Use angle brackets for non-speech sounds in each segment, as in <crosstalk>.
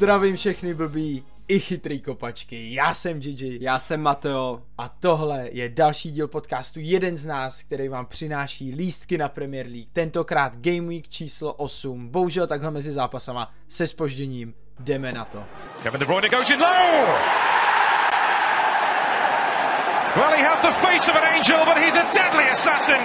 Zdravím všechny blbý i chytrý kopačky. Já jsem Gigi. Já jsem Mateo. A tohle je další díl podcastu Jeden z nás, který vám přináší lístky na Premier League. Tentokrát Game Week číslo 8. Bohužel takhle mezi zápasama se spožděním. Jdeme na to. Kevin De Bruyne goes in low. Well, he has the face of an angel, but he's a deadly assassin.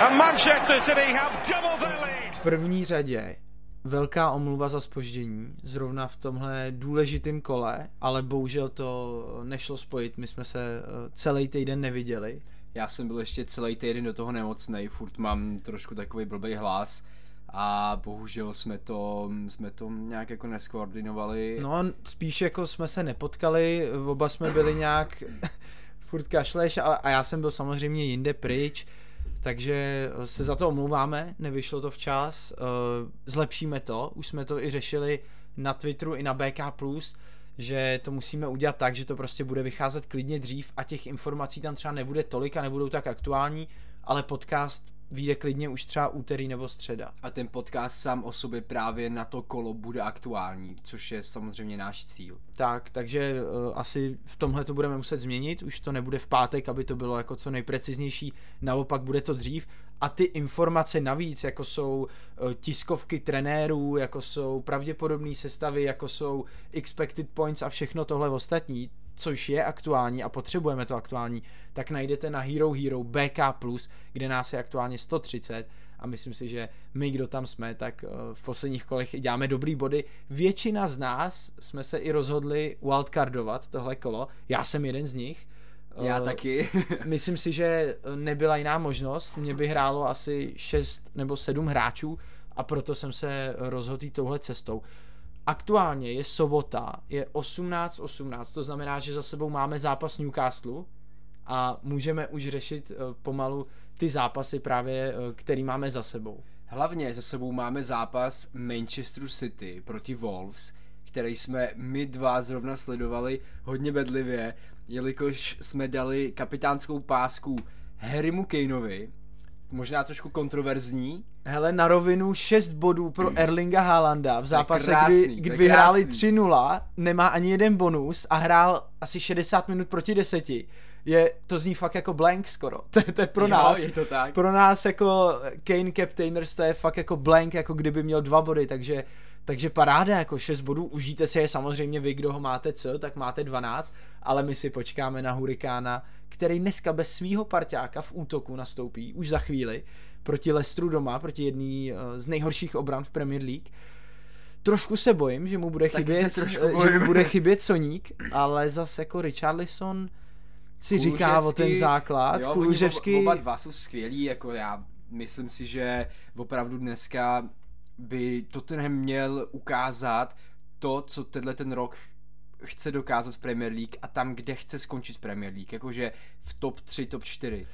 And Manchester City have doubled their lead. V první řadě velká omluva za spoždění, zrovna v tomhle důležitém kole, ale bohužel to nešlo spojit, my jsme se eh, celý týden neviděli. Já jsem byl ještě celý týden do toho nemocný, furt mám trošku takový blbý hlas a bohužel jsme to, jsme to nějak jako neskoordinovali. No spíš jako jsme se nepotkali, oba jsme byli nějak <laughs> furt kašleš a, a já jsem byl samozřejmě jinde pryč, takže eh, se za to omlouváme, nevyšlo to včas, eh, zlepšíme to, už jsme to i řešili na Twitteru i na BK+, že to musíme udělat tak, že to prostě bude vycházet klidně dřív a těch informací tam třeba nebude tolik a nebudou tak aktuální, ale podcast vyjde klidně už třeba úterý nebo středa. A ten podcast sám o sobě právě na to kolo bude aktuální, což je samozřejmě náš cíl. Tak, takže uh, asi v tomhle to budeme muset změnit, už to nebude v pátek, aby to bylo jako co nejpreciznější, naopak bude to dřív a ty informace navíc, jako jsou uh, tiskovky trenérů, jako jsou pravděpodobné sestavy, jako jsou expected points a všechno tohle ostatní, což je aktuální a potřebujeme to aktuální, tak najdete na Hero Hero BK+, kde nás je aktuálně 130 a myslím si, že my, kdo tam jsme, tak eh, v posledních kolech děláme dobrý body. Většina z nás jsme se i rozhodli wildcardovat tohle kolo, já jsem jeden z nich. Já uh, taky. <laughs> myslím si, že nebyla jiná možnost, mě by hrálo asi 6 nebo 7 hráčů a proto jsem se rozhodl touhle cestou. Aktuálně je sobota, je 18.18, 18, to znamená, že za sebou máme zápas Newcastle a můžeme už řešit uh, pomalu ty zápasy právě, uh, který máme za sebou. Hlavně za sebou máme zápas Manchester City proti Wolves, který jsme my dva zrovna sledovali hodně bedlivě, jelikož jsme dali kapitánskou pásku Harrymu Kaneovi, možná trošku kontroverzní. Hele, na rovinu 6 bodů pro Erlinga Haalanda v zápase, krásný, kdy, kdy vyhráli 3-0, nemá ani jeden bonus a hrál asi 60 minut proti 10. Je, to zní fakt jako blank skoro. <laughs> To, to je pro jo, nás. Je to tak. Pro nás jako Kane Captainers to je fakt jako blank, jako kdyby měl dva body, takže takže paráda, jako 6 bodů, užijte si je samozřejmě vy, kdo ho máte co, tak máte 12, ale my si počkáme na Hurikána, který dneska bez svého parťáka v útoku nastoupí, už za chvíli, proti Lestru doma, proti jedný eh, z nejhorších obran v Premier League. Trošku se bojím, že mu bude chybět, eh, že mu bude chybět Soník, ale zase jako Richarlison si říká o ten základ. Jo, Kuluževský... Oba dva jsou skvělí, jako já myslím si, že opravdu dneska by Tottenham měl ukázat to, co tenhle ten rok chce dokázat v Premier League a tam, kde chce skončit v Premier League, jakože v top 3, top 4.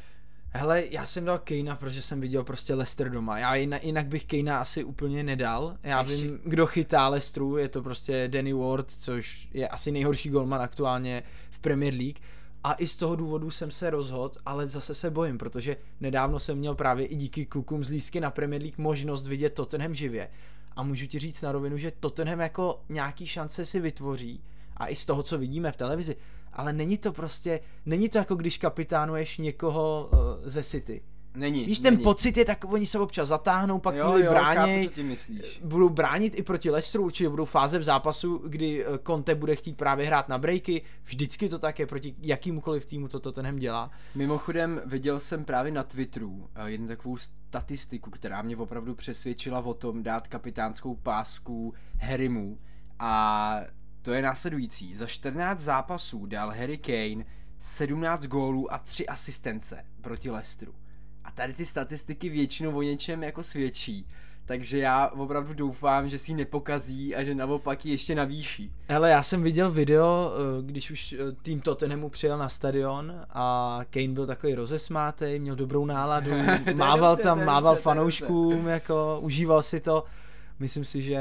Hele, já jsem dal Kejna, protože jsem viděl prostě Leicester doma. Já jinak, jinak bych Kejna asi úplně nedal. Já Ještě... vím, kdo chytá Leicesteru, je to prostě Danny Ward, což je asi nejhorší golman aktuálně v Premier League. A i z toho důvodu jsem se rozhodl, ale zase se bojím, protože nedávno jsem měl právě i díky klukům z lísky na Premier League možnost vidět Tottenham živě. A můžu ti říct na rovinu, že Tottenham jako nějaký šance si vytvoří a i z toho, co vidíme v televizi. Ale není to prostě, není to jako když kapitánuješ někoho uh, ze City. Není. Víš, ten není. pocit je tak, oni se občas zatáhnou, pak jo, jo, brání. Chápu, co myslíš. Budou bránit i proti Leicesteru, určitě budou fáze v zápasu, kdy eh, Conte bude chtít právě hrát na breaky. Vždycky to tak je, proti jakýmukoliv týmu to Tottenham dělá. Mimochodem, viděl jsem právě na Twitteru eh, jednu takovou statistiku, která mě opravdu přesvědčila o tom dát kapitánskou pásku Harrymu. A to je následující. Za 14 zápasů dal Harry Kane 17 gólů a 3 asistence proti Leicesteru. A tady ty statistiky většinou o něčem jako svědčí. Takže já opravdu doufám, že si ji nepokazí a že naopak ji ještě navýší. Hele, já jsem viděl video, eh, když už eh, tým Tottenhamu přijel na stadion a Kane byl takový rozesmátej, měl dobrou náladu, <laughs> mával tam, mával fanouškům, jako užíval si to myslím si, že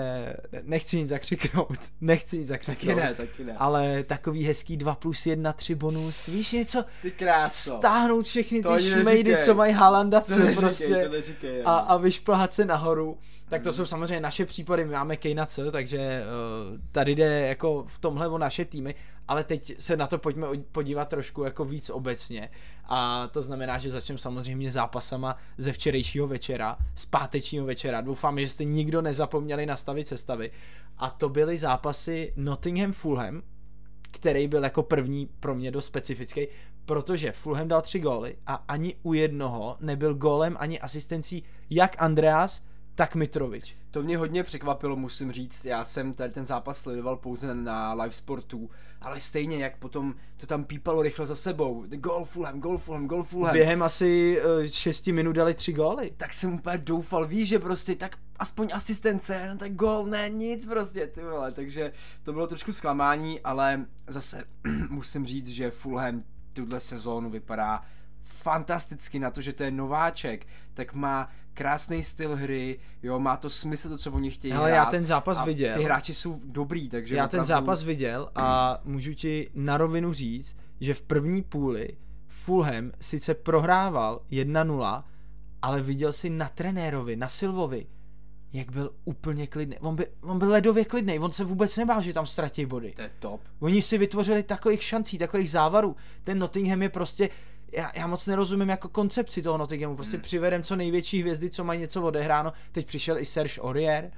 nechci nic zakřiknout, <laughs> nechci nic zakřiknout. Taky ne, taky ne. Ale takový hezký 2 plus 1, 3 bonus, víš něco? Ty kráso. Stáhnout všechny to ty šmejdy, co mají Halanda, co neříkej, prostě. to neříkej, a, a vyšplhat se nahoru. Tak to jsou samozřejmě naše případy, my máme Kejna C, takže uh, tady jde jako v tomhle o naše týmy, ale teď se na to pojďme podívat trošku jako víc obecně a to znamená, že začneme samozřejmě zápasama ze včerejšího večera, z pátečního večera. Doufám, že jste nikdo nezapomněli nastavit sestavy a to byly zápasy Nottingham Fulham, který byl jako první pro mě dost specifický, protože Fulham dal tři góly a ani u jednoho nebyl gólem ani asistencí jak Andreas, tak Mitrovič. To mě hodně překvapilo, musím říct. Já jsem tady ten zápas sledoval pouze na live sportu, ale stejně jak potom to tam pípalo rychle za sebou. Gol Fulham, gol Fulham, gol Fulham. Během asi uh, šesti minut dali tři góly. Tak jsem úplně doufal, víš, že prostě tak aspoň asistence, no tak gol, ne, nic prostě, ty vole. Takže to bylo trošku zklamání, ale zase <clears throat> musím říct, že Fulham tuhle sezónu vypadá fantasticky na to, že to je nováček, tak má krásný styl hry, jo, má to smysl to, co oni chtějí Ale já ten zápas viděl. Ty hráči jsou dobrý, takže Já opravdu... ten zápas viděl a můžu ti na rovinu říct, že v první půli Fulham sice prohrával 1-0, ale viděl si na trenérovi, na Silvovi, jak byl úplně klidný. On, by, on byl ledově klidný, on se vůbec nebál, že tam ztratí body. To je top. Oni si vytvořili takových šancí, takových závarů. Ten Nottingham je prostě, já, já moc nerozumím jako koncepci toho Nottinghamu. Prostě hmm. přivedem co největší hvězdy, co mají něco odehráno. Teď přišel i Serge Aurier,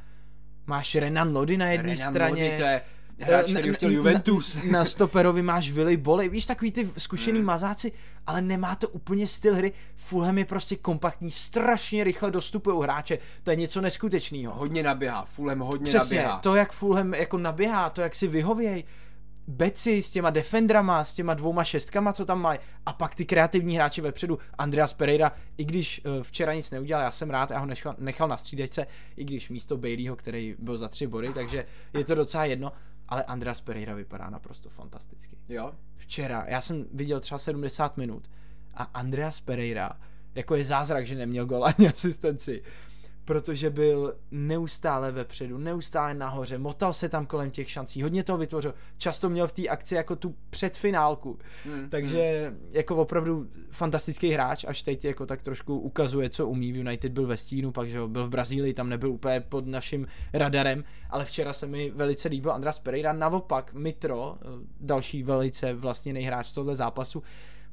máš Renan Lodi na jedné straně. Lodi, to je hráč, který chtěl Juventus. Na, na stoperovi máš Willy Boley, víš, takový ty zkušený hmm. mazáci, ale nemá to úplně styl hry. Fulham je prostě kompaktní, strašně rychle dostupují hráče, to je něco neskutečného. Hodně naběhá, Fulham hodně Přesně, naběhá. to jak Fulham jako naběhá, to jak si vyhověj, Beci s těma defendrama, s těma dvouma šestkama, co tam mají, a pak ty kreativní hráči vepředu, Andreas Pereira, i když uh, včera nic neudělal, já jsem rád, já ho nechal, nechal na střídečce, i když místo Baileyho, který byl za tři body, takže je to docela jedno, ale Andreas Pereira vypadá naprosto fantasticky. Jo? Včera, já jsem viděl třeba 70 minut a Andreas Pereira, jako je zázrak, že neměl gol ani asistenci, protože byl neustále vepředu, neustále nahoře, motal se tam kolem těch šancí, hodně toho vytvořil, často měl v té akci jako tu předfinálku, hmm. takže hmm. jako opravdu fantastický hráč, až teď jako tak trošku ukazuje, co umí, v United byl ve stínu, pak že jo, byl v Brazílii, tam nebyl úplně pod naším radarem, ale včera se mi velice líbil Andras Pereira, naopak Mitro, další velice vlastně nejhráč z tohle zápasu,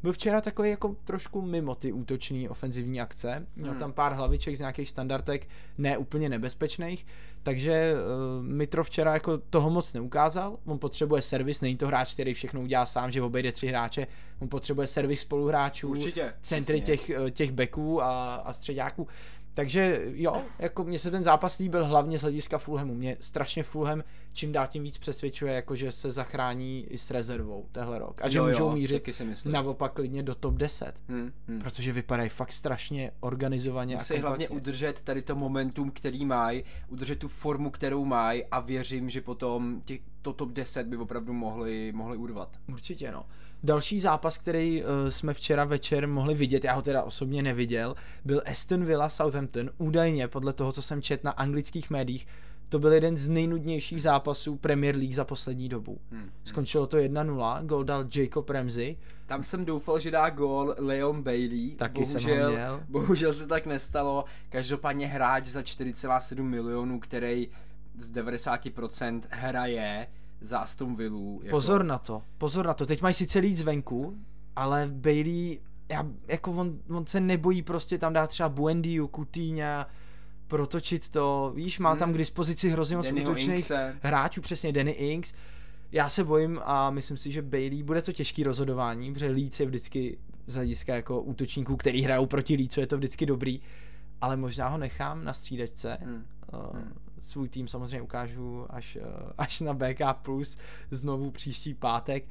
byl včera takový jako trošku mimo ty útoční ofenzivní akce. Měl hmm. tam pár hlaviček z nějakých standardek, ne úplně nebezpečných, takže uh, Mitro včera jako toho moc neukázal. On potřebuje servis, není to hráč, který všechno udělá sám, že obejde tři hráče. On potřebuje servis spoluhráčů, Určitě, centry těch, eh, těch beků a, a středáků. Takže jo, jako mně se ten zápas líbil hlavně z hlediska Fulhamu. Mě strašně Fulham čím dál tím víc přesvědčuje, jako že se zachrání i s rezervou tehle rok. A že Jo, jo, můžou mířit si myslím. naopak klidně do top 10. Hmm, hmm. Protože vypadají fakt strašně organizovaně Musí a hlavně udržet tady to momentum, který mají, udržet tu formu, kterou mají a věřím, že potom těch, to top 10 by opravdu mohli, mohli urvat. Určitě, no. Další zápas, který uh, jsme včera večer mohli vidět, já ho teda osobně neviděl, byl Aston Villa Southampton. Údajně, podle toho, co jsem čet na anglických médiích, to byl jeden z nejnudnějších zápasů Premier League za poslední dobu. Hmm. Skončilo to 1-0, gol dal Jacob Ramsey. Tam jsem doufal, že dá gól Leon Bailey. Taky jsem ho bohužel, měl. <laughs> Bohužel se tak nestalo. Každopádně hráč za 4,7 milionů, který z 90% hraje za Aston Villu. Jako... Pozor na to, pozor na to. Teď mají sice líc zvenku, ale Bailey, já, jako on, on se nebojí prostě tam dát třeba Buendiu, Coutinho, protočit to, víš, má tam Hmm. k dispozici hrozně moc Dannyho útočných Inkse. hráčů, přesně Danny Inks. Já se bojím a myslím si, že Bailey, bude to těžký rozhodování, protože Leeds je vždycky z hlediska jako útočníků, který hrajou proti Leedsu, je to vždycky dobrý, ale možná ho nechám na střídačce. Hmm. Uh, svůj tým samozřejmě ukážu až, uh, až na BK Plus znovu příští pátek.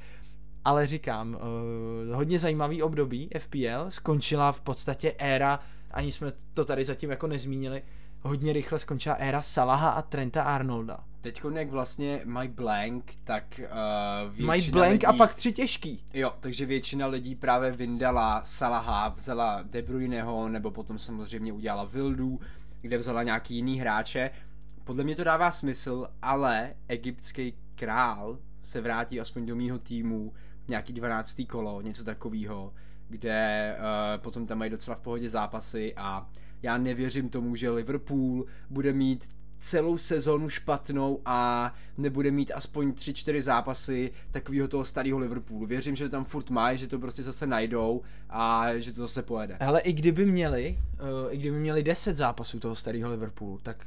Ale říkám, uh, hodně zajímavý období FPL, skončila v podstatě éra, ani jsme to tady zatím jako nezmínili, hodně rychle skončila éra Salaha a Trenta Arnolda. Teď jak vlastně mají blank, tak uh, většina Mají blank lidí... a pak tři těžký. Jo, takže většina lidí právě vyndala Salaha, vzala De Bruyneho, nebo potom samozřejmě udělala Vildu, kde vzala nějaký jiný hráče. Podle mě to dává smysl, ale egyptský král se vrátí aspoň do mýho týmu nějaký 12. kolo, něco takového, kde uh, potom tam mají docela v pohodě zápasy a Já nevěřím tomu, že Liverpool bude mít celou sezonu špatnou a nebude mít aspoň 3-4 zápasy takového toho starého Liverpoolu. Věřím, že to tam furt mají, že to prostě zase najdou a že to zase pojede. Ale i kdyby měli, uh, i kdyby měli 10 zápasů toho starého Liverpoolu, tak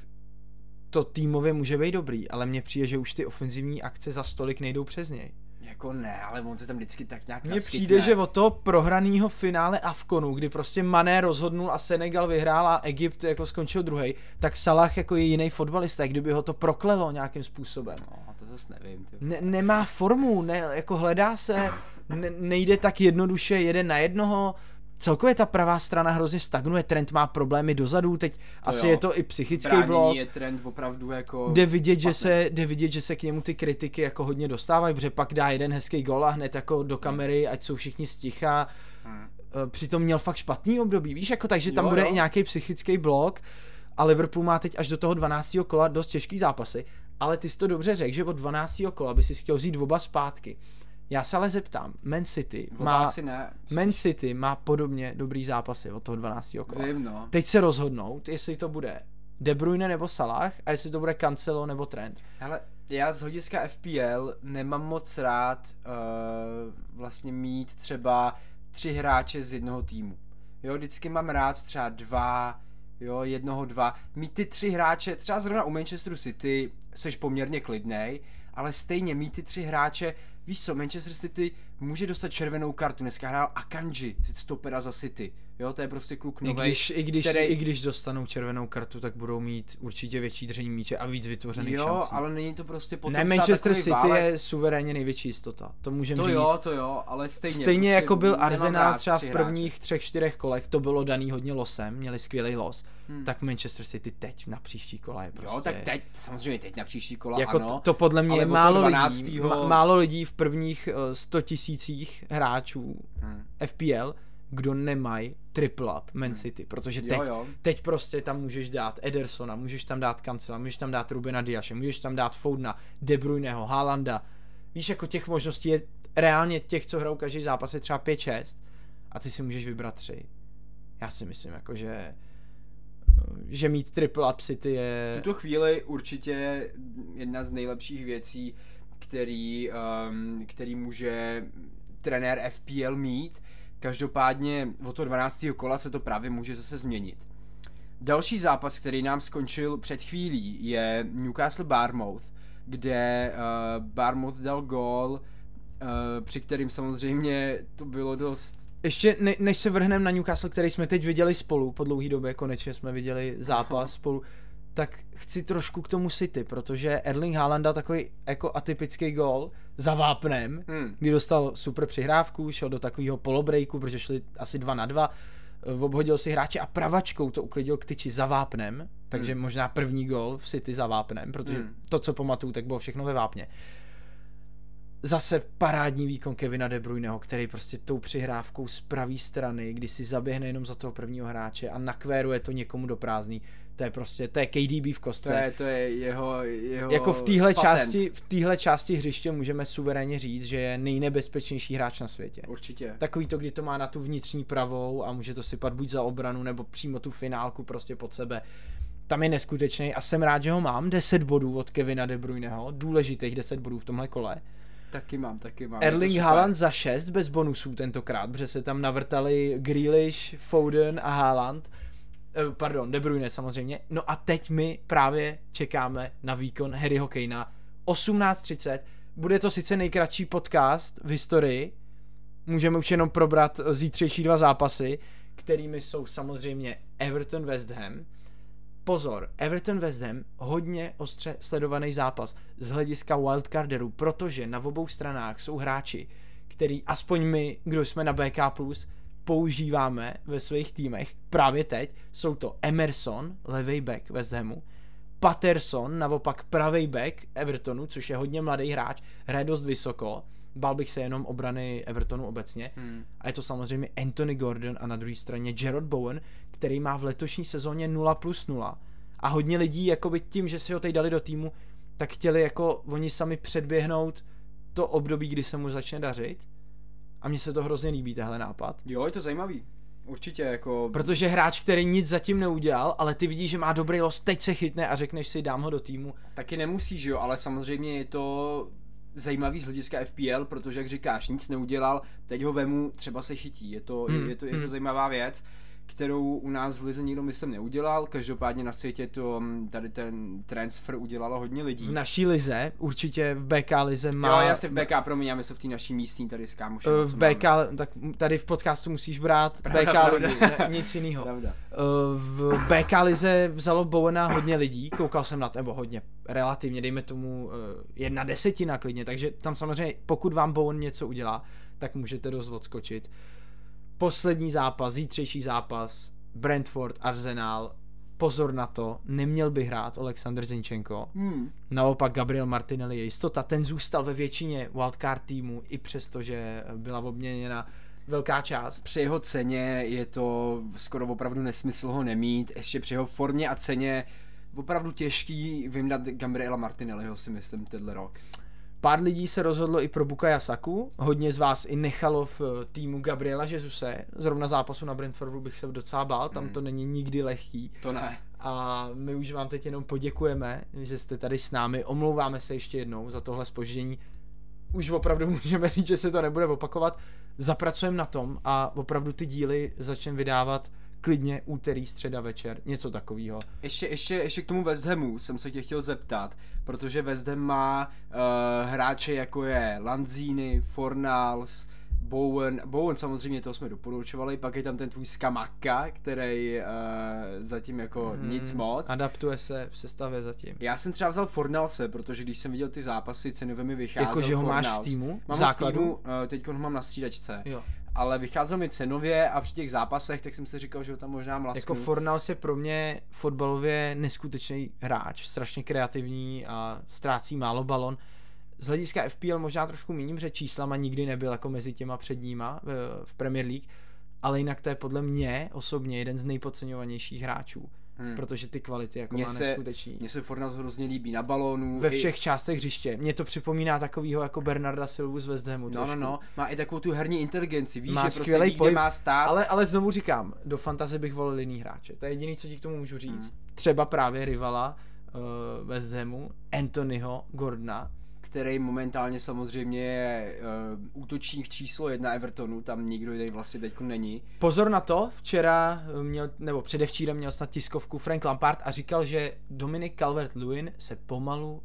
to týmově může být dobrý, ale mně přijde, že už ty ofenzivní akce za stolik nejdou přes něj. Jako ne, ale on se tam vždycky tak nějak Mně přijde, že od toho prohraného finále Avkonu, kdy prostě Mané rozhodnul a Senegal vyhrál a Egypt jako skončil druhý, tak Salah jako je jiný fotbalista, kdyby ho to proklelo nějakým způsobem. No, to zase nevím. Ty. Ne, nemá formu, ne, jako hledá se, ne, nejde tak jednoduše jeden na jednoho, celkově ta pravá strana hrozně stagnuje, trend má problémy dozadu, teď to asi jo. je to i psychický Bránění blok. je trend opravdu jako... Jde vidět, že se, jde vidět, že se k němu ty kritiky jako hodně dostávají, protože pak dá jeden hezký gol a hned jako do kamery, ať jsou všichni sticha. Hmm. Přitom měl fakt špatný období, víš, jako takže tam jo, bude jo. i nějaký psychický blok a Liverpool má teď až do toho 12. kola dost těžký zápasy, ale ty jsi to dobře řekl, že od 12. kola by si chtěl vzít oba zpátky. Já se ale zeptám, Man City má, ne. Man City má podobně dobrý zápasy od toho 12. kola. Vím, no. Teď se rozhodnout, jestli to bude De Bruyne nebo Salah a jestli to bude Cancelo nebo Trent. Ale já z hlediska FPL nemám moc rád uh, vlastně mít třeba tři hráče z jednoho týmu. Jo, vždycky mám rád třeba dva, jo, jednoho, dva. Mít ty tři hráče, třeba zrovna u Manchesteru City, seš poměrně klidnej, ale stejně mít ty tři hráče, víš co, Manchester City může dostat červenou kartu, dneska hrál Akanji, stopera za City, jo, to je prostě kluk nový. I když, i, když, který... I když dostanou červenou kartu, tak budou mít určitě větší držení míče a víc vytvořených jo, šancí. ale není to prostě potom Ne, Manchester City válec. je suverénně největší jistota, to můžeme to říct. jo, to jo, ale stejně. Stejně prostě jako byl Arsenal třeba v prvních hráče. třech, čtyřech kolech, to bylo daný hodně losem, měli skvělý los, Hmm. tak Manchester City teď na příští kola je prostě... Jo, tak teď, samozřejmě teď na příští kola, jako ano. to, to podle mě je málo 12. lidí, málo lidí v prvních uh, 100 tisících hráčů Hmm. FPL, kdo nemají triple up Man City, protože teď, Jo, jo. teď prostě tam můžeš dát Edersona, můžeš tam dát Kancela, můžeš tam dát Rubena Diaše, můžeš tam dát Foudna, De Bruyneho, Haalanda. Víš, jako těch možností je reálně těch, co hrajou každý zápas je třeba 5-6 a ty si můžeš vybrat tři. Já si myslím, jako že že mít triple up City V je... tuto chvíli určitě jedna z nejlepších věcí, který, um, který může trenér FPL mít. Každopádně od toho 12. kola se to právě může zase změnit. Další zápas, který nám skončil před chvílí, je Newcastle Barmouth, kde uh, Barmouth dal gól, uh, při kterým samozřejmě to bylo dost Ještě ne, než se vrhneme na Newcastle, který jsme teď viděli spolu, po dlouhý době konečně jsme viděli zápas spolu, tak chci trošku k tomu City, protože Erling Haaland dal takový jako atypický gol za vápnem, Hmm. kdy dostal super přihrávku, šel do takového polobreaku, protože šli asi dva na dva, eh, obhodil si hráče a pravačkou to uklidil k tyči za vápnem, takže Hmm. možná první gol v City za vápnem, protože Hmm. to, co pamatuju, tak bylo všechno ve vápně. Zase parádní výkon Kevina De Bruyneho, který prostě tou přihrávkou z pravé strany, kdy si zaběhne jenom za toho prvního hráče a nakvéruje to někomu do prázdný. To je prostě, to je KDB v kostce. To je, to je jeho, jeho jako v téhle části, v téhle části hřiště můžeme suverénně říct, že je nejnebezpečnější hráč na světě. Určitě. Takový to, kdy to má na tu vnitřní pravou a může to sypat buď za obranu, nebo přímo tu finálku prostě pod sebe. Tam je neskutečný a jsem rád, že ho mám. 10 bodů od Kevina De Bruyneho, důležitých 10 bodů v tomhle kole. Taky mám, taky mám. Erling. Haaland za 6 bez bonusů tentokrát, protože se tam navrtali Grealish, Foden a Haaland. Eh, Pardon, De Bruyne samozřejmě. No a teď my právě čekáme na výkon Harryho Kanea. 18.30. Bude to sice nejkratší podcast v historii. Můžeme už jenom probrat eh, zítřejší dva zápasy, kterými jsou samozřejmě Everton West Ham. Pozor, Everton West Ham hodně ostře sledovaný zápas z hlediska wildcarderů, protože na obou stranách jsou hráči, který aspoň my, kdo jsme na BK+, používáme ve svých týmech právě teď. Jsou to Emerson, levý back West Hamu, Patterson, naopak pravý back Evertonu, což je hodně mladý hráč, hraje dost vysoko, bál bych se jenom obrany Evertonu obecně. Hmm. A je to samozřejmě Anthony Gordon a na druhé straně Gerard Bowen, který má v letošní sezóně 0 plus 0. A hodně lidí, jakoby tím, že si ho teď dali do týmu, tak chtěli jako oni sami předběhnout to období, kdy se mu začne dařit. A mně se to hrozně líbí, tehle nápad. Jo, je to zajímavý. Určitě jako... Protože hráč, který nic zatím neudělal, ale ty vidíš, že má dobrý los, teď se chytne a řekneš si, dám ho do týmu. Taky nemusí, že jo, ale samozřejmě je to zajímavý z hlediska FPL, protože jak říkáš, nic neudělal, teď ho vemu, třeba se chytí, je to, Hmm, je, je to, je to hmm. zajímavá věc kterou u nás v Lize nikdo myslím neudělal, každopádně na světě to mm, tady ten transfer udělalo hodně lidí. V naší lize, určitě v BK lize má... Jo, jasně v BK, promiň, já myslím v té naší místní tady s kámošem. Eh, v máme. BK, tak tady v podcastu musíš brát Pravda, BK pravda. ligu, ne, nic jiného. Pravda. v BK lize vzalo Bowena hodně lidí, koukal jsem na to, nebo hodně, relativně, dejme tomu eh, jedna desetina klidně, takže tam samozřejmě, pokud vám Bowen něco udělá, tak můžete dost odskočit. Poslední zápas, zítřejší zápas, Brentford, Arsenal, pozor na to, neměl by hrát Alexander Zinchenko. Hmm. Naopak Gabriel Martinelli je jistota, ten zůstal ve většině wildcard týmu, i přesto, že byla obměněna velká část. Při jeho ceně je to skoro opravdu nesmysl ho nemít, ještě při jeho formě a ceně opravdu těžký vymdat Gabriela Martinelliho si myslím tenhle rok. Pár lidí se rozhodlo i pro Bukaya Saku, hodně z vás i nechalo v eh, týmu Gabriela Jesuse, zrovna zápasu na Brentfordu bych se docela bál, tam Hmm. to není nikdy lehký. To ne. a my už vám teď jenom poděkujeme, že jste tady s námi, omlouváme se ještě jednou za tohle spoždění, už opravdu <laughs> můžeme říct, že se to nebude opakovat, zapracujeme na tom a opravdu ty díly začneme vydávat klidně úterý, středa, večer, něco takového. Ještě, ještě, ještě k tomu West Hamu jsem se tě chtěl zeptat, protože West Ham má uh, hráče jako je Lanzini, Fornals, Bowen, Bowen samozřejmě to jsme doporučovali, pak je tam ten tvůj Skamaka, který uh, zatím jako Hmm, nic moc. Adaptuje se v sestavě zatím. Já jsem třeba vzal Fornalse, protože když jsem viděl ty zápasy, cenově mi vycházel Jako, že ho máš v Fornals. týmu? Mám v ho v základu? týmu, uh, teď ho mám na střídačce, Jo. Ale vycházel mi cenově a při těch zápasech, tak jsem si říkal, že ho tam možná mlasknu. Jako Fornals je pro mě fotbalově neskutečný hráč, strašně kreativní a ztrácí málo balon. Z hlediska FPL možná trošku míním, že číslama nikdy nebyl jako mezi těma předníma v, v Premier League, ale jinak to je podle mě osobně jeden z nejpodceňovanějších hráčů, Hmm. protože ty kvality jako Mně má se- neskutečný. Mně se Fornals hrozně líbí na balónu. Ve i- všech částech hřiště. Mě to připomíná takovýho jako Bernarda Silvu z West Hamu No, trošku. no, no, má i takovou tu herní inteligenci, víš, Má že prostě skvělej kde pohyb, má stát, Ale, ale znovu říkám, do fantazy bych volil jiný hráče. To je jediný, co ti k tomu můžu říct. Hmm. Třeba právě rivala uh, West Hamu, Anthonyho Gordona. Který momentálně samozřejmě je uh, útočník číslo jedna Evertonu, tam nikdo jiný vlastně teď není. Pozor na to, včera eh, měl, nebo předevčírem měl snad tiskovku Frank Lampard a říkal, že Dominic Calvert-Lewin se pomalu,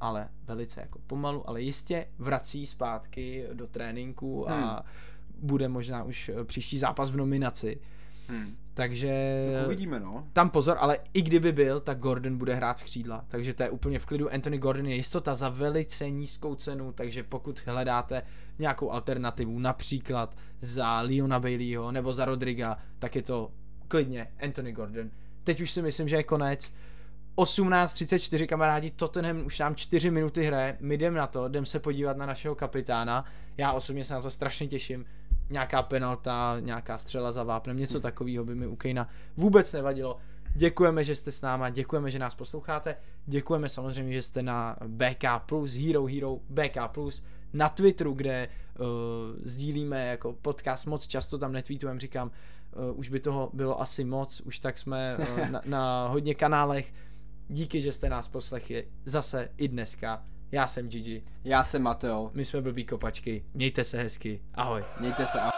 ale velice jako pomalu, ale jistě vrací zpátky do tréninku a Hmm. bude možná už eh, příští zápas v nominaci. Hmm. Takže Tak uvidíme, no. tam pozor, ale i kdyby byl, tak Gordon bude hrát z křídla, takže to je úplně v klidu. Anthony Gordon je jistota za velice nízkou cenu, takže pokud hledáte nějakou alternativu, například za Leona Baileyho nebo za Rodriga, tak je to klidně Anthony Gordon. Teď už si myslím, že je konec. 18.34 kamarádi, Tottenham už nám 4 minuty hraje, my jdem na to, jdem se podívat na našeho kapitána, já osobně se na to strašně těším, nějaká penalta, nějaká střela za vápnem, něco takového by mi u Kejna vůbec nevadilo. Děkujeme, že jste s náma, děkujeme, že nás posloucháte, děkujeme samozřejmě, že jste na BK+, Hero Hero, BK+, na Twitteru, kde uh, sdílíme jako podcast moc často, tam netweetujeme, říkám, uh, už by toho bylo asi moc, už tak jsme uh, <laughs> na, na hodně kanálech, díky, že jste nás poslechli zase i dneska, já jsem Gigi, Já jsem Mateo, my jsme blbý kopačky, mějte se hezky, ahoj. mějte se, ahoj.